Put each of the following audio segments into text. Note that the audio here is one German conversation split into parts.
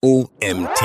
OMT.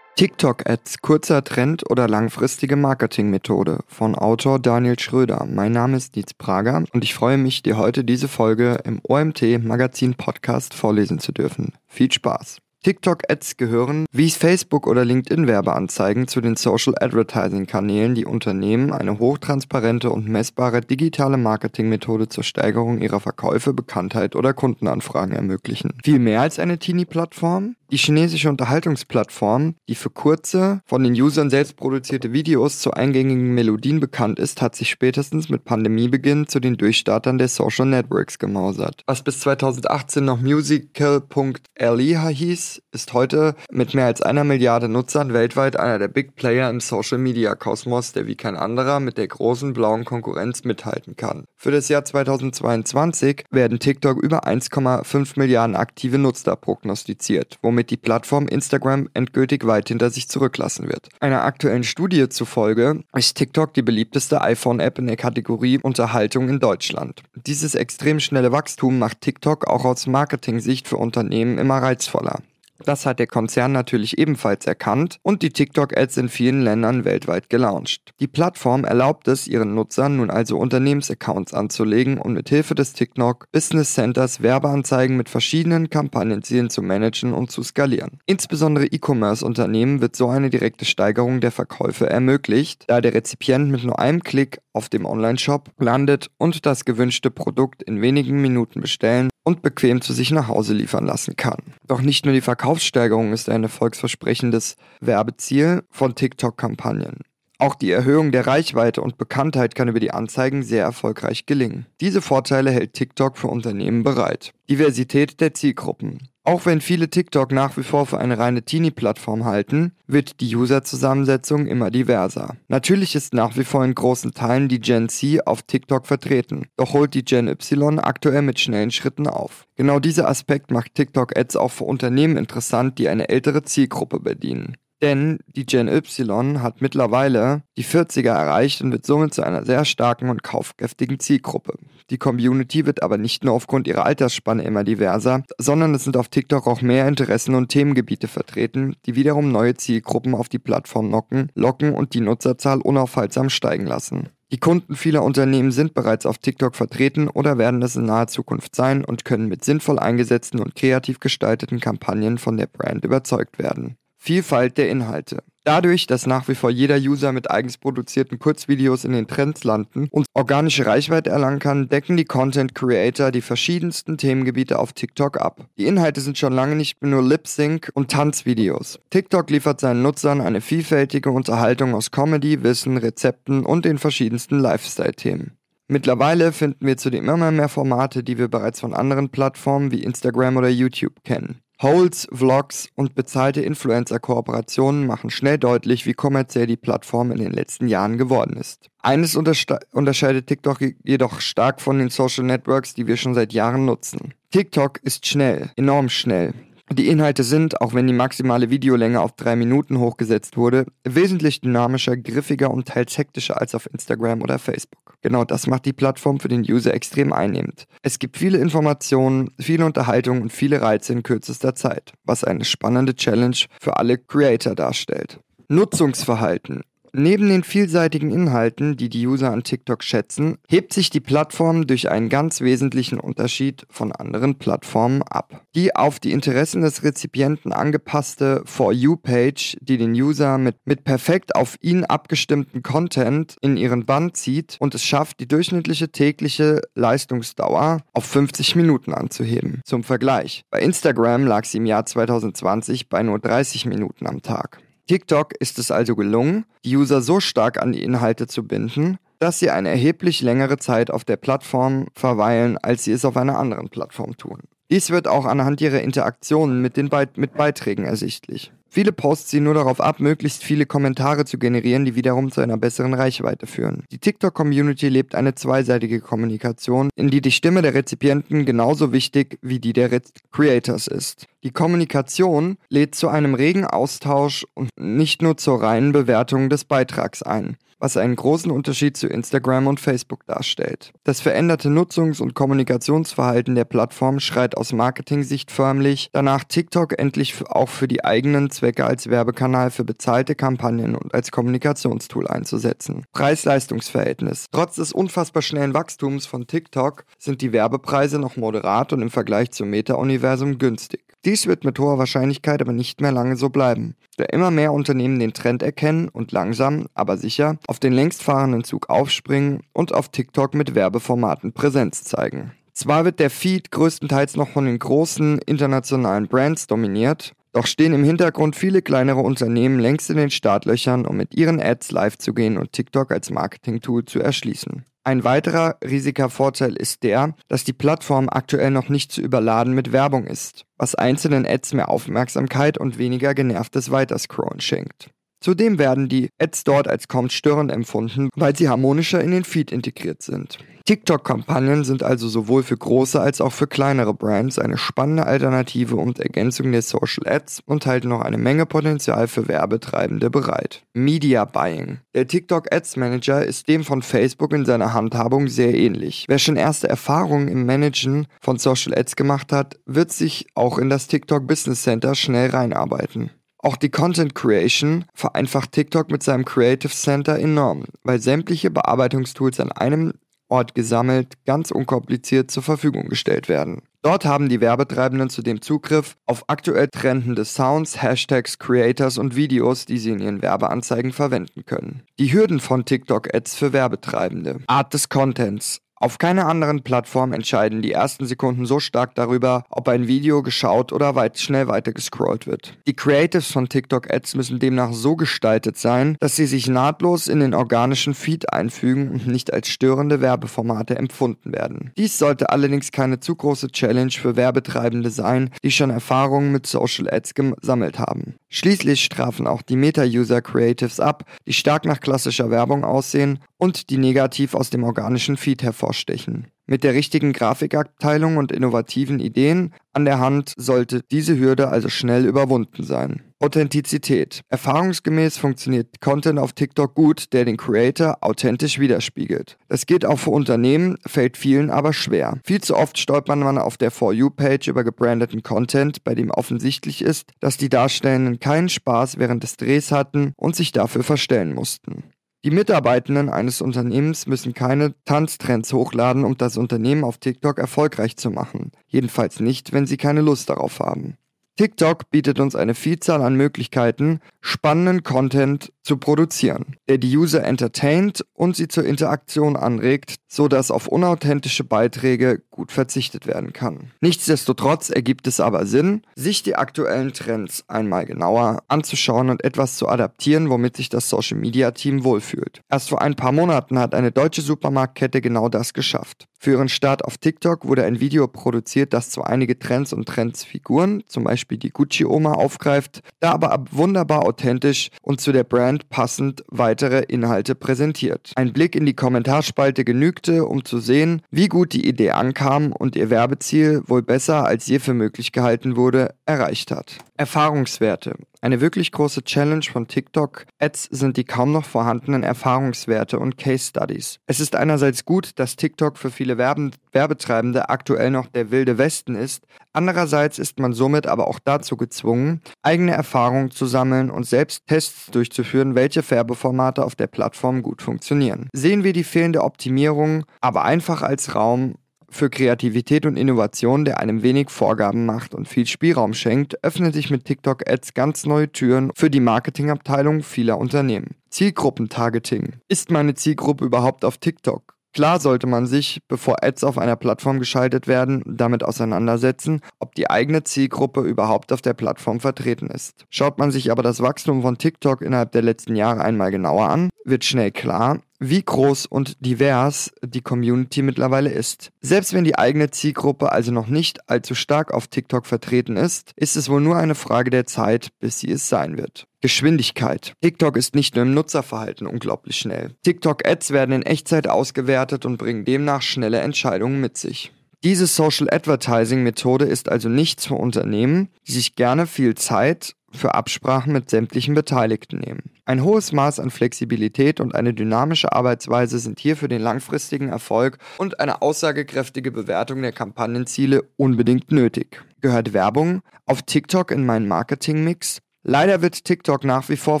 TikTok-Ads, kurzer Trend oder langfristige Marketingmethode von Autor Daniel Schröder. Mein Name ist Nietz Prager und ich freue mich, dir heute diese Folge im OMT Magazin Podcast vorlesen zu dürfen. Viel Spaß! TikTok-Ads gehören, wie Facebook oder LinkedIn-Werbeanzeigen, zu den Social Advertising-Kanälen, die Unternehmen eine hochtransparente und messbare digitale Marketingmethode zur Steigerung ihrer Verkäufe, Bekanntheit oder Kundenanfragen ermöglichen. Viel mehr als eine Teenie-Plattform, die chinesische Unterhaltungsplattform, die für kurze, von den Usern selbst produzierte Videos zu eingängigen Melodien bekannt ist, hat sich spätestens mit Pandemiebeginn zu den Durchstartern der Social Networks gemausert. Was bis 2018 noch Musical.ly hieß, ist heute mit mehr als einer Milliarde Nutzern weltweit einer der Big Player im Social Media Kosmos, der wie kein anderer mit der großen blauen Konkurrenz mithalten kann. Für das Jahr 2022 werden TikTok über 1,5 Milliarden aktive Nutzer prognostiziert, womit womit die Plattform Instagram endgültig weit hinter sich zurücklassen wird. Einer aktuellen Studie zufolge ist TikTok die beliebteste iPhone-App in der Kategorie Unterhaltung in Deutschland. Dieses extrem schnelle Wachstum macht TikTok auch aus Marketing-Sicht für Unternehmen immer reizvoller. Das hat der Konzern natürlich ebenfalls erkannt und die TikTok-Ads in vielen Ländern weltweit gelauncht. Die Plattform erlaubt es ihren Nutzern nun also Unternehmensaccounts anzulegen und mit Hilfe des TikTok Business Centers Werbeanzeigen mit verschiedenen Kampagnenzielen zu managen und zu skalieren. Insbesondere E-Commerce-Unternehmen wird so eine direkte Steigerung der Verkäufe ermöglicht, da der Rezipient mit nur einem Klick auf dem Online-Shop landet und das gewünschte Produkt in wenigen Minuten bestellen und bequem zu sich nach Hause liefern lassen kann. Doch nicht nur die Verkaufssteigerung ist ein erfolgsversprechendes Werbeziel von TikTok-Kampagnen. Auch die Erhöhung der Reichweite und Bekanntheit kann über die Anzeigen sehr erfolgreich gelingen. Diese Vorteile hält TikTok für Unternehmen bereit. Diversität der Zielgruppen. Auch wenn viele TikTok nach wie vor für eine reine Teenie-Plattform halten, wird die User-Zusammensetzung immer diverser. Natürlich ist nach wie vor in großen Teilen die Gen Z auf TikTok vertreten, doch holt die Gen Y aktuell mit schnellen Schritten auf. Genau dieser Aspekt macht TikTok-Ads auch für Unternehmen interessant, die eine ältere Zielgruppe bedienen. Denn die Gen Y hat mittlerweile die 40er erreicht und wird somit zu einer sehr starken und kaufkräftigen Zielgruppe. Die Community wird aber nicht nur aufgrund ihrer Altersspanne immer diverser, sondern es sind auf TikTok auch mehr Interessen und Themengebiete vertreten, die wiederum neue Zielgruppen auf die Plattform locken, locken und die Nutzerzahl unaufhaltsam steigen lassen. Die Kunden vieler Unternehmen sind bereits auf TikTok vertreten oder werden es in naher Zukunft sein und können mit sinnvoll eingesetzten und kreativ gestalteten Kampagnen von der Brand überzeugt werden. Vielfalt der Inhalte. Dadurch, dass nach wie vor jeder User mit eigens produzierten Kurzvideos in den Trends landen und organische Reichweite erlangen kann, decken die Content Creator die verschiedensten Themengebiete auf TikTok ab. Die Inhalte sind schon lange nicht mehr nur Lip-Sync und Tanzvideos. TikTok liefert seinen Nutzern eine vielfältige Unterhaltung aus Comedy, Wissen, Rezepten und den verschiedensten Lifestyle-Themen. Mittlerweile finden wir zudem immer mehr Formate, die wir bereits von anderen Plattformen wie Instagram oder YouTube kennen. Holes, Vlogs und bezahlte Influencer-Kooperationen machen schnell deutlich, wie kommerziell die Plattform in den letzten Jahren geworden ist. Eines unterscheidet TikTok jedoch stark von den Social Networks, die wir schon seit Jahren nutzen. TikTok ist schnell, enorm schnell. Die Inhalte sind, auch wenn die maximale Videolänge auf drei Minuten hochgesetzt wurde, wesentlich dynamischer, griffiger und teils hektischer als auf Instagram oder Facebook. Genau das macht die Plattform für den User extrem einnehmend. Es gibt viele Informationen, viele Unterhaltung und viele Reize in kürzester Zeit, was eine spannende Challenge für alle Creator darstellt. Nutzungsverhalten. Neben den vielseitigen Inhalten, die die User an TikTok schätzen, hebt sich die Plattform durch einen ganz wesentlichen Unterschied von anderen Plattformen ab. Die auf die Interessen des Rezipienten angepasste For You-Page, die den User mit, mit perfekt auf ihn abgestimmten Content in ihren Band zieht und es schafft, die durchschnittliche tägliche Leistungsdauer auf 50 Minuten anzuheben. Zum Vergleich. Bei Instagram lag sie im Jahr 2020 bei nur 30 Minuten am Tag. TikTok ist es also gelungen, die User so stark an die Inhalte zu binden, dass sie eine erheblich längere Zeit auf der Plattform verweilen, als sie es auf einer anderen Plattform tun. Dies wird auch anhand ihrer Interaktionen mit den Be mit Beiträgen ersichtlich. Viele Posts ziehen nur darauf ab, möglichst viele Kommentare zu generieren, die wiederum zu einer besseren Reichweite führen. Die TikTok-Community lebt eine zweiseitige Kommunikation, in die die Stimme der Rezipienten genauso wichtig wie die der Re Creators ist. Die Kommunikation lädt zu einem regen Austausch und nicht nur zur reinen Bewertung des Beitrags ein. Was einen großen Unterschied zu Instagram und Facebook darstellt. Das veränderte Nutzungs- und Kommunikationsverhalten der Plattform schreit aus Marketing-Sicht förmlich danach, TikTok endlich auch für die eigenen Zwecke als Werbekanal für bezahlte Kampagnen und als Kommunikationstool einzusetzen. Preis-Leistungs-Verhältnis. Trotz des unfassbar schnellen Wachstums von TikTok sind die Werbepreise noch moderat und im Vergleich zum Meta-Universum günstig. Dies wird mit hoher Wahrscheinlichkeit aber nicht mehr lange so bleiben, da immer mehr Unternehmen den Trend erkennen und langsam, aber sicher auf den längst fahrenden Zug aufspringen und auf TikTok mit Werbeformaten Präsenz zeigen. Zwar wird der Feed größtenteils noch von den großen internationalen Brands dominiert, doch stehen im Hintergrund viele kleinere Unternehmen längst in den Startlöchern, um mit ihren Ads live zu gehen und TikTok als Marketing-Tool zu erschließen. Ein weiterer riesiger Vorteil ist der, dass die Plattform aktuell noch nicht zu überladen mit Werbung ist, was einzelnen Ads mehr Aufmerksamkeit und weniger genervtes Weiterscrollen schenkt. Zudem werden die Ads dort als kaum störend empfunden, weil sie harmonischer in den Feed integriert sind. TikTok-Kampagnen sind also sowohl für große als auch für kleinere Brands eine spannende Alternative und Ergänzung der Social Ads und halten noch eine Menge Potenzial für Werbetreibende bereit. Media Buying. Der TikTok Ads Manager ist dem von Facebook in seiner Handhabung sehr ähnlich. Wer schon erste Erfahrungen im Managen von Social Ads gemacht hat, wird sich auch in das TikTok Business Center schnell reinarbeiten. Auch die Content Creation vereinfacht TikTok mit seinem Creative Center enorm, weil sämtliche Bearbeitungstools an einem Ort gesammelt, ganz unkompliziert zur Verfügung gestellt werden. Dort haben die Werbetreibenden zudem Zugriff auf aktuell trendende Sounds, Hashtags, Creators und Videos, die sie in ihren Werbeanzeigen verwenden können. Die Hürden von TikTok-Ads für Werbetreibende. Art des Contents. Auf keiner anderen Plattform entscheiden die ersten Sekunden so stark darüber, ob ein Video geschaut oder weit schnell weiter gescrollt wird. Die Creatives von TikTok Ads müssen demnach so gestaltet sein, dass sie sich nahtlos in den organischen Feed einfügen und nicht als störende Werbeformate empfunden werden. Dies sollte allerdings keine zu große Challenge für Werbetreibende sein, die schon Erfahrungen mit Social Ads gesammelt haben. Schließlich strafen auch die Meta-User Creatives ab, die stark nach klassischer Werbung aussehen und die negativ aus dem organischen Feed hervorstechen. Mit der richtigen Grafikabteilung und innovativen Ideen an der Hand sollte diese Hürde also schnell überwunden sein. Authentizität. Erfahrungsgemäß funktioniert Content auf TikTok gut, der den Creator authentisch widerspiegelt. Das geht auch für Unternehmen, fällt vielen aber schwer. Viel zu oft stolpert man auf der For You-Page über gebrandeten Content, bei dem offensichtlich ist, dass die Darstellenden keinen Spaß während des Drehs hatten und sich dafür verstellen mussten. Die Mitarbeitenden eines Unternehmens müssen keine Tanztrends hochladen, um das Unternehmen auf TikTok erfolgreich zu machen. Jedenfalls nicht, wenn sie keine Lust darauf haben. TikTok bietet uns eine Vielzahl an Möglichkeiten, spannenden Content zu produzieren, der die User entertaint und sie zur Interaktion anregt, so dass auf unauthentische Beiträge gut verzichtet werden kann. Nichtsdestotrotz ergibt es aber Sinn, sich die aktuellen Trends einmal genauer anzuschauen und etwas zu adaptieren, womit sich das Social Media Team wohlfühlt. Erst vor ein paar Monaten hat eine deutsche Supermarktkette genau das geschafft. Für ihren Start auf TikTok wurde ein Video produziert, das zwar einige Trends und Trendsfiguren, zum Beispiel die Gucci-Oma, aufgreift, da aber wunderbar authentisch und zu der Brand passend weitere Inhalte präsentiert. Ein Blick in die Kommentarspalte genügte, um zu sehen, wie gut die Idee ankam und ihr Werbeziel wohl besser als je für möglich gehalten wurde, erreicht hat. Erfahrungswerte. Eine wirklich große Challenge von TikTok Ads sind die kaum noch vorhandenen Erfahrungswerte und Case Studies. Es ist einerseits gut, dass TikTok für viele Werben Werbetreibende aktuell noch der wilde Westen ist, andererseits ist man somit aber auch dazu gezwungen, eigene Erfahrungen zu sammeln und selbst Tests durchzuführen, welche Werbeformate auf der Plattform gut funktionieren. Sehen wir die fehlende Optimierung aber einfach als Raum, für Kreativität und Innovation, der einem wenig Vorgaben macht und viel Spielraum schenkt, öffnen sich mit TikTok Ads ganz neue Türen für die Marketingabteilung vieler Unternehmen. Zielgruppentargeting. Ist meine Zielgruppe überhaupt auf TikTok? Klar sollte man sich, bevor Ads auf einer Plattform geschaltet werden, damit auseinandersetzen, ob die eigene Zielgruppe überhaupt auf der Plattform vertreten ist. Schaut man sich aber das Wachstum von TikTok innerhalb der letzten Jahre einmal genauer an, wird schnell klar, wie groß und divers die Community mittlerweile ist. Selbst wenn die eigene Zielgruppe also noch nicht allzu stark auf TikTok vertreten ist, ist es wohl nur eine Frage der Zeit, bis sie es sein wird. Geschwindigkeit. TikTok ist nicht nur im Nutzerverhalten unglaublich schnell. TikTok-Ads werden in Echtzeit ausgewertet und bringen demnach schnelle Entscheidungen mit sich. Diese Social Advertising Methode ist also nichts für Unternehmen, die sich gerne viel Zeit für Absprachen mit sämtlichen Beteiligten nehmen. Ein hohes Maß an Flexibilität und eine dynamische Arbeitsweise sind hier für den langfristigen Erfolg und eine aussagekräftige Bewertung der Kampagnenziele unbedingt nötig. Gehört Werbung auf TikTok in meinen Marketingmix? Leider wird TikTok nach wie vor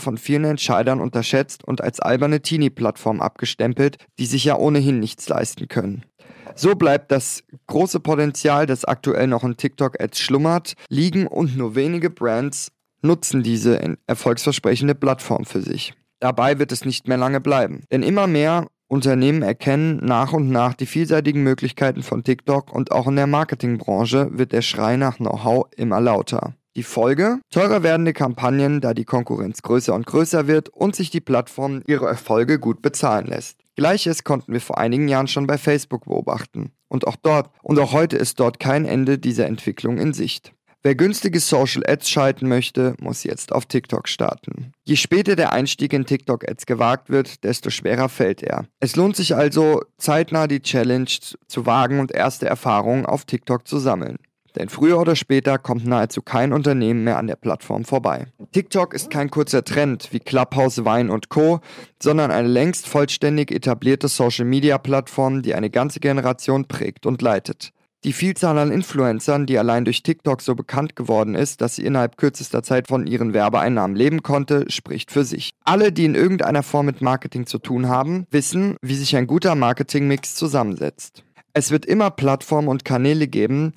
von vielen Entscheidern unterschätzt und als alberne Teenie-Plattform abgestempelt, die sich ja ohnehin nichts leisten können. So bleibt das große Potenzial, das aktuell noch in TikTok-Ads schlummert, liegen und nur wenige Brands nutzen diese erfolgsversprechende Plattform für sich. Dabei wird es nicht mehr lange bleiben. Denn immer mehr Unternehmen erkennen nach und nach die vielseitigen Möglichkeiten von TikTok und auch in der Marketingbranche wird der Schrei nach Know-how immer lauter. Die Folge? Teurer werdende Kampagnen, da die Konkurrenz größer und größer wird und sich die Plattform ihre Erfolge gut bezahlen lässt. Gleiches konnten wir vor einigen Jahren schon bei Facebook beobachten. Und auch dort, und auch heute ist dort kein Ende dieser Entwicklung in Sicht. Wer günstige Social Ads schalten möchte, muss jetzt auf TikTok starten. Je später der Einstieg in TikTok Ads gewagt wird, desto schwerer fällt er. Es lohnt sich also, zeitnah die Challenge zu wagen und erste Erfahrungen auf TikTok zu sammeln. Denn früher oder später kommt nahezu kein Unternehmen mehr an der Plattform vorbei. TikTok ist kein kurzer Trend wie Clubhouse, Vine und Co., sondern eine längst vollständig etablierte Social-Media-Plattform, die eine ganze Generation prägt und leitet. Die Vielzahl an Influencern, die allein durch TikTok so bekannt geworden ist, dass sie innerhalb kürzester Zeit von ihren Werbeeinnahmen leben konnte, spricht für sich. Alle, die in irgendeiner Form mit Marketing zu tun haben, wissen, wie sich ein guter Marketingmix zusammensetzt. Es wird immer Plattformen und Kanäle geben,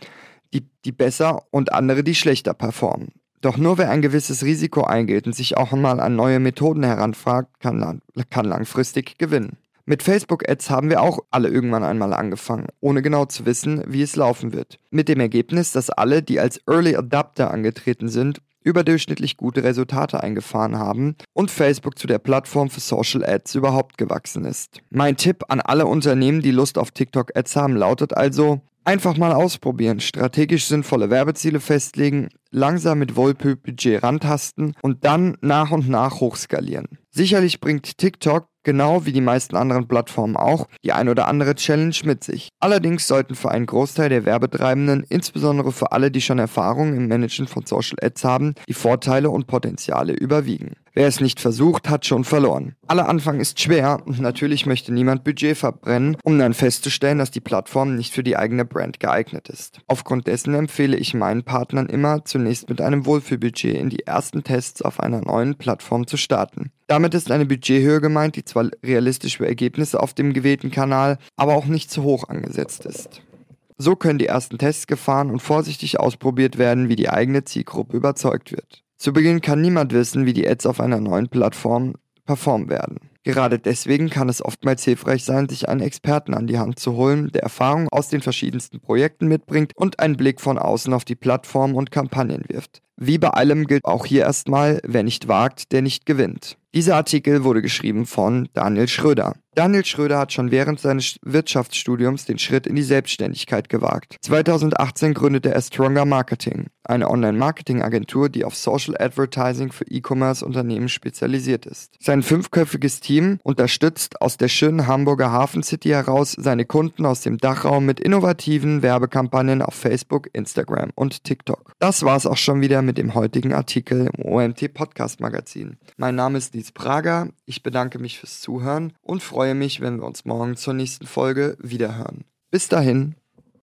die, die besser und andere, die schlechter performen. Doch nur wer ein gewisses Risiko eingeht und sich auch mal an neue Methoden heranfragt, kann, kann langfristig gewinnen. Mit Facebook-Ads haben wir auch alle irgendwann einmal angefangen, ohne genau zu wissen, wie es laufen wird. Mit dem Ergebnis, dass alle, die als Early Adapter angetreten sind, überdurchschnittlich gute Resultate eingefahren haben und Facebook zu der Plattform für Social Ads überhaupt gewachsen ist. Mein Tipp an alle Unternehmen, die Lust auf TikTok Ads haben, lautet also, Einfach mal ausprobieren, strategisch sinnvolle Werbeziele festlegen, langsam mit Wohlpü-Budget rantasten und dann nach und nach hochskalieren. Sicherlich bringt TikTok genau wie die meisten anderen Plattformen auch, die ein oder andere Challenge mit sich. Allerdings sollten für einen Großteil der Werbetreibenden, insbesondere für alle, die schon Erfahrung im Managen von Social Ads haben, die Vorteile und Potenziale überwiegen. Wer es nicht versucht, hat schon verloren. Aller Anfang ist schwer und natürlich möchte niemand Budget verbrennen, um dann festzustellen, dass die Plattform nicht für die eigene Brand geeignet ist. Aufgrund dessen empfehle ich meinen Partnern immer, zunächst mit einem Wohlfühlbudget in die ersten Tests auf einer neuen Plattform zu starten. Damit ist eine Budgethöhe gemeint, die zwar realistisch für Ergebnisse auf dem gewählten Kanal, aber auch nicht zu hoch angesetzt ist. So können die ersten Tests gefahren und vorsichtig ausprobiert werden, wie die eigene Zielgruppe überzeugt wird. Zu Beginn kann niemand wissen, wie die Ads auf einer neuen Plattform performen werden. Gerade deswegen kann es oftmals hilfreich sein, sich einen Experten an die Hand zu holen, der Erfahrung aus den verschiedensten Projekten mitbringt und einen Blick von außen auf die Plattform und Kampagnen wirft. Wie bei allem gilt auch hier erstmal, wer nicht wagt, der nicht gewinnt. Dieser Artikel wurde geschrieben von Daniel Schröder. Daniel Schröder hat schon während seines Wirtschaftsstudiums den Schritt in die Selbstständigkeit gewagt. 2018 gründete er Stronger Marketing, eine Online-Marketing-Agentur, die auf Social Advertising für E-Commerce-Unternehmen spezialisiert ist. Sein fünfköpfiges Team unterstützt aus der schönen Hamburger Hafen City heraus seine Kunden aus dem Dachraum mit innovativen Werbekampagnen auf Facebook, Instagram und TikTok. Das war's auch schon wieder mit dem heutigen Artikel im OMT Podcast Magazin. Mein Name ist Nils Prager, ich bedanke mich fürs Zuhören und freue mich, wenn wir uns morgen zur nächsten Folge wiederhören. Bis dahin.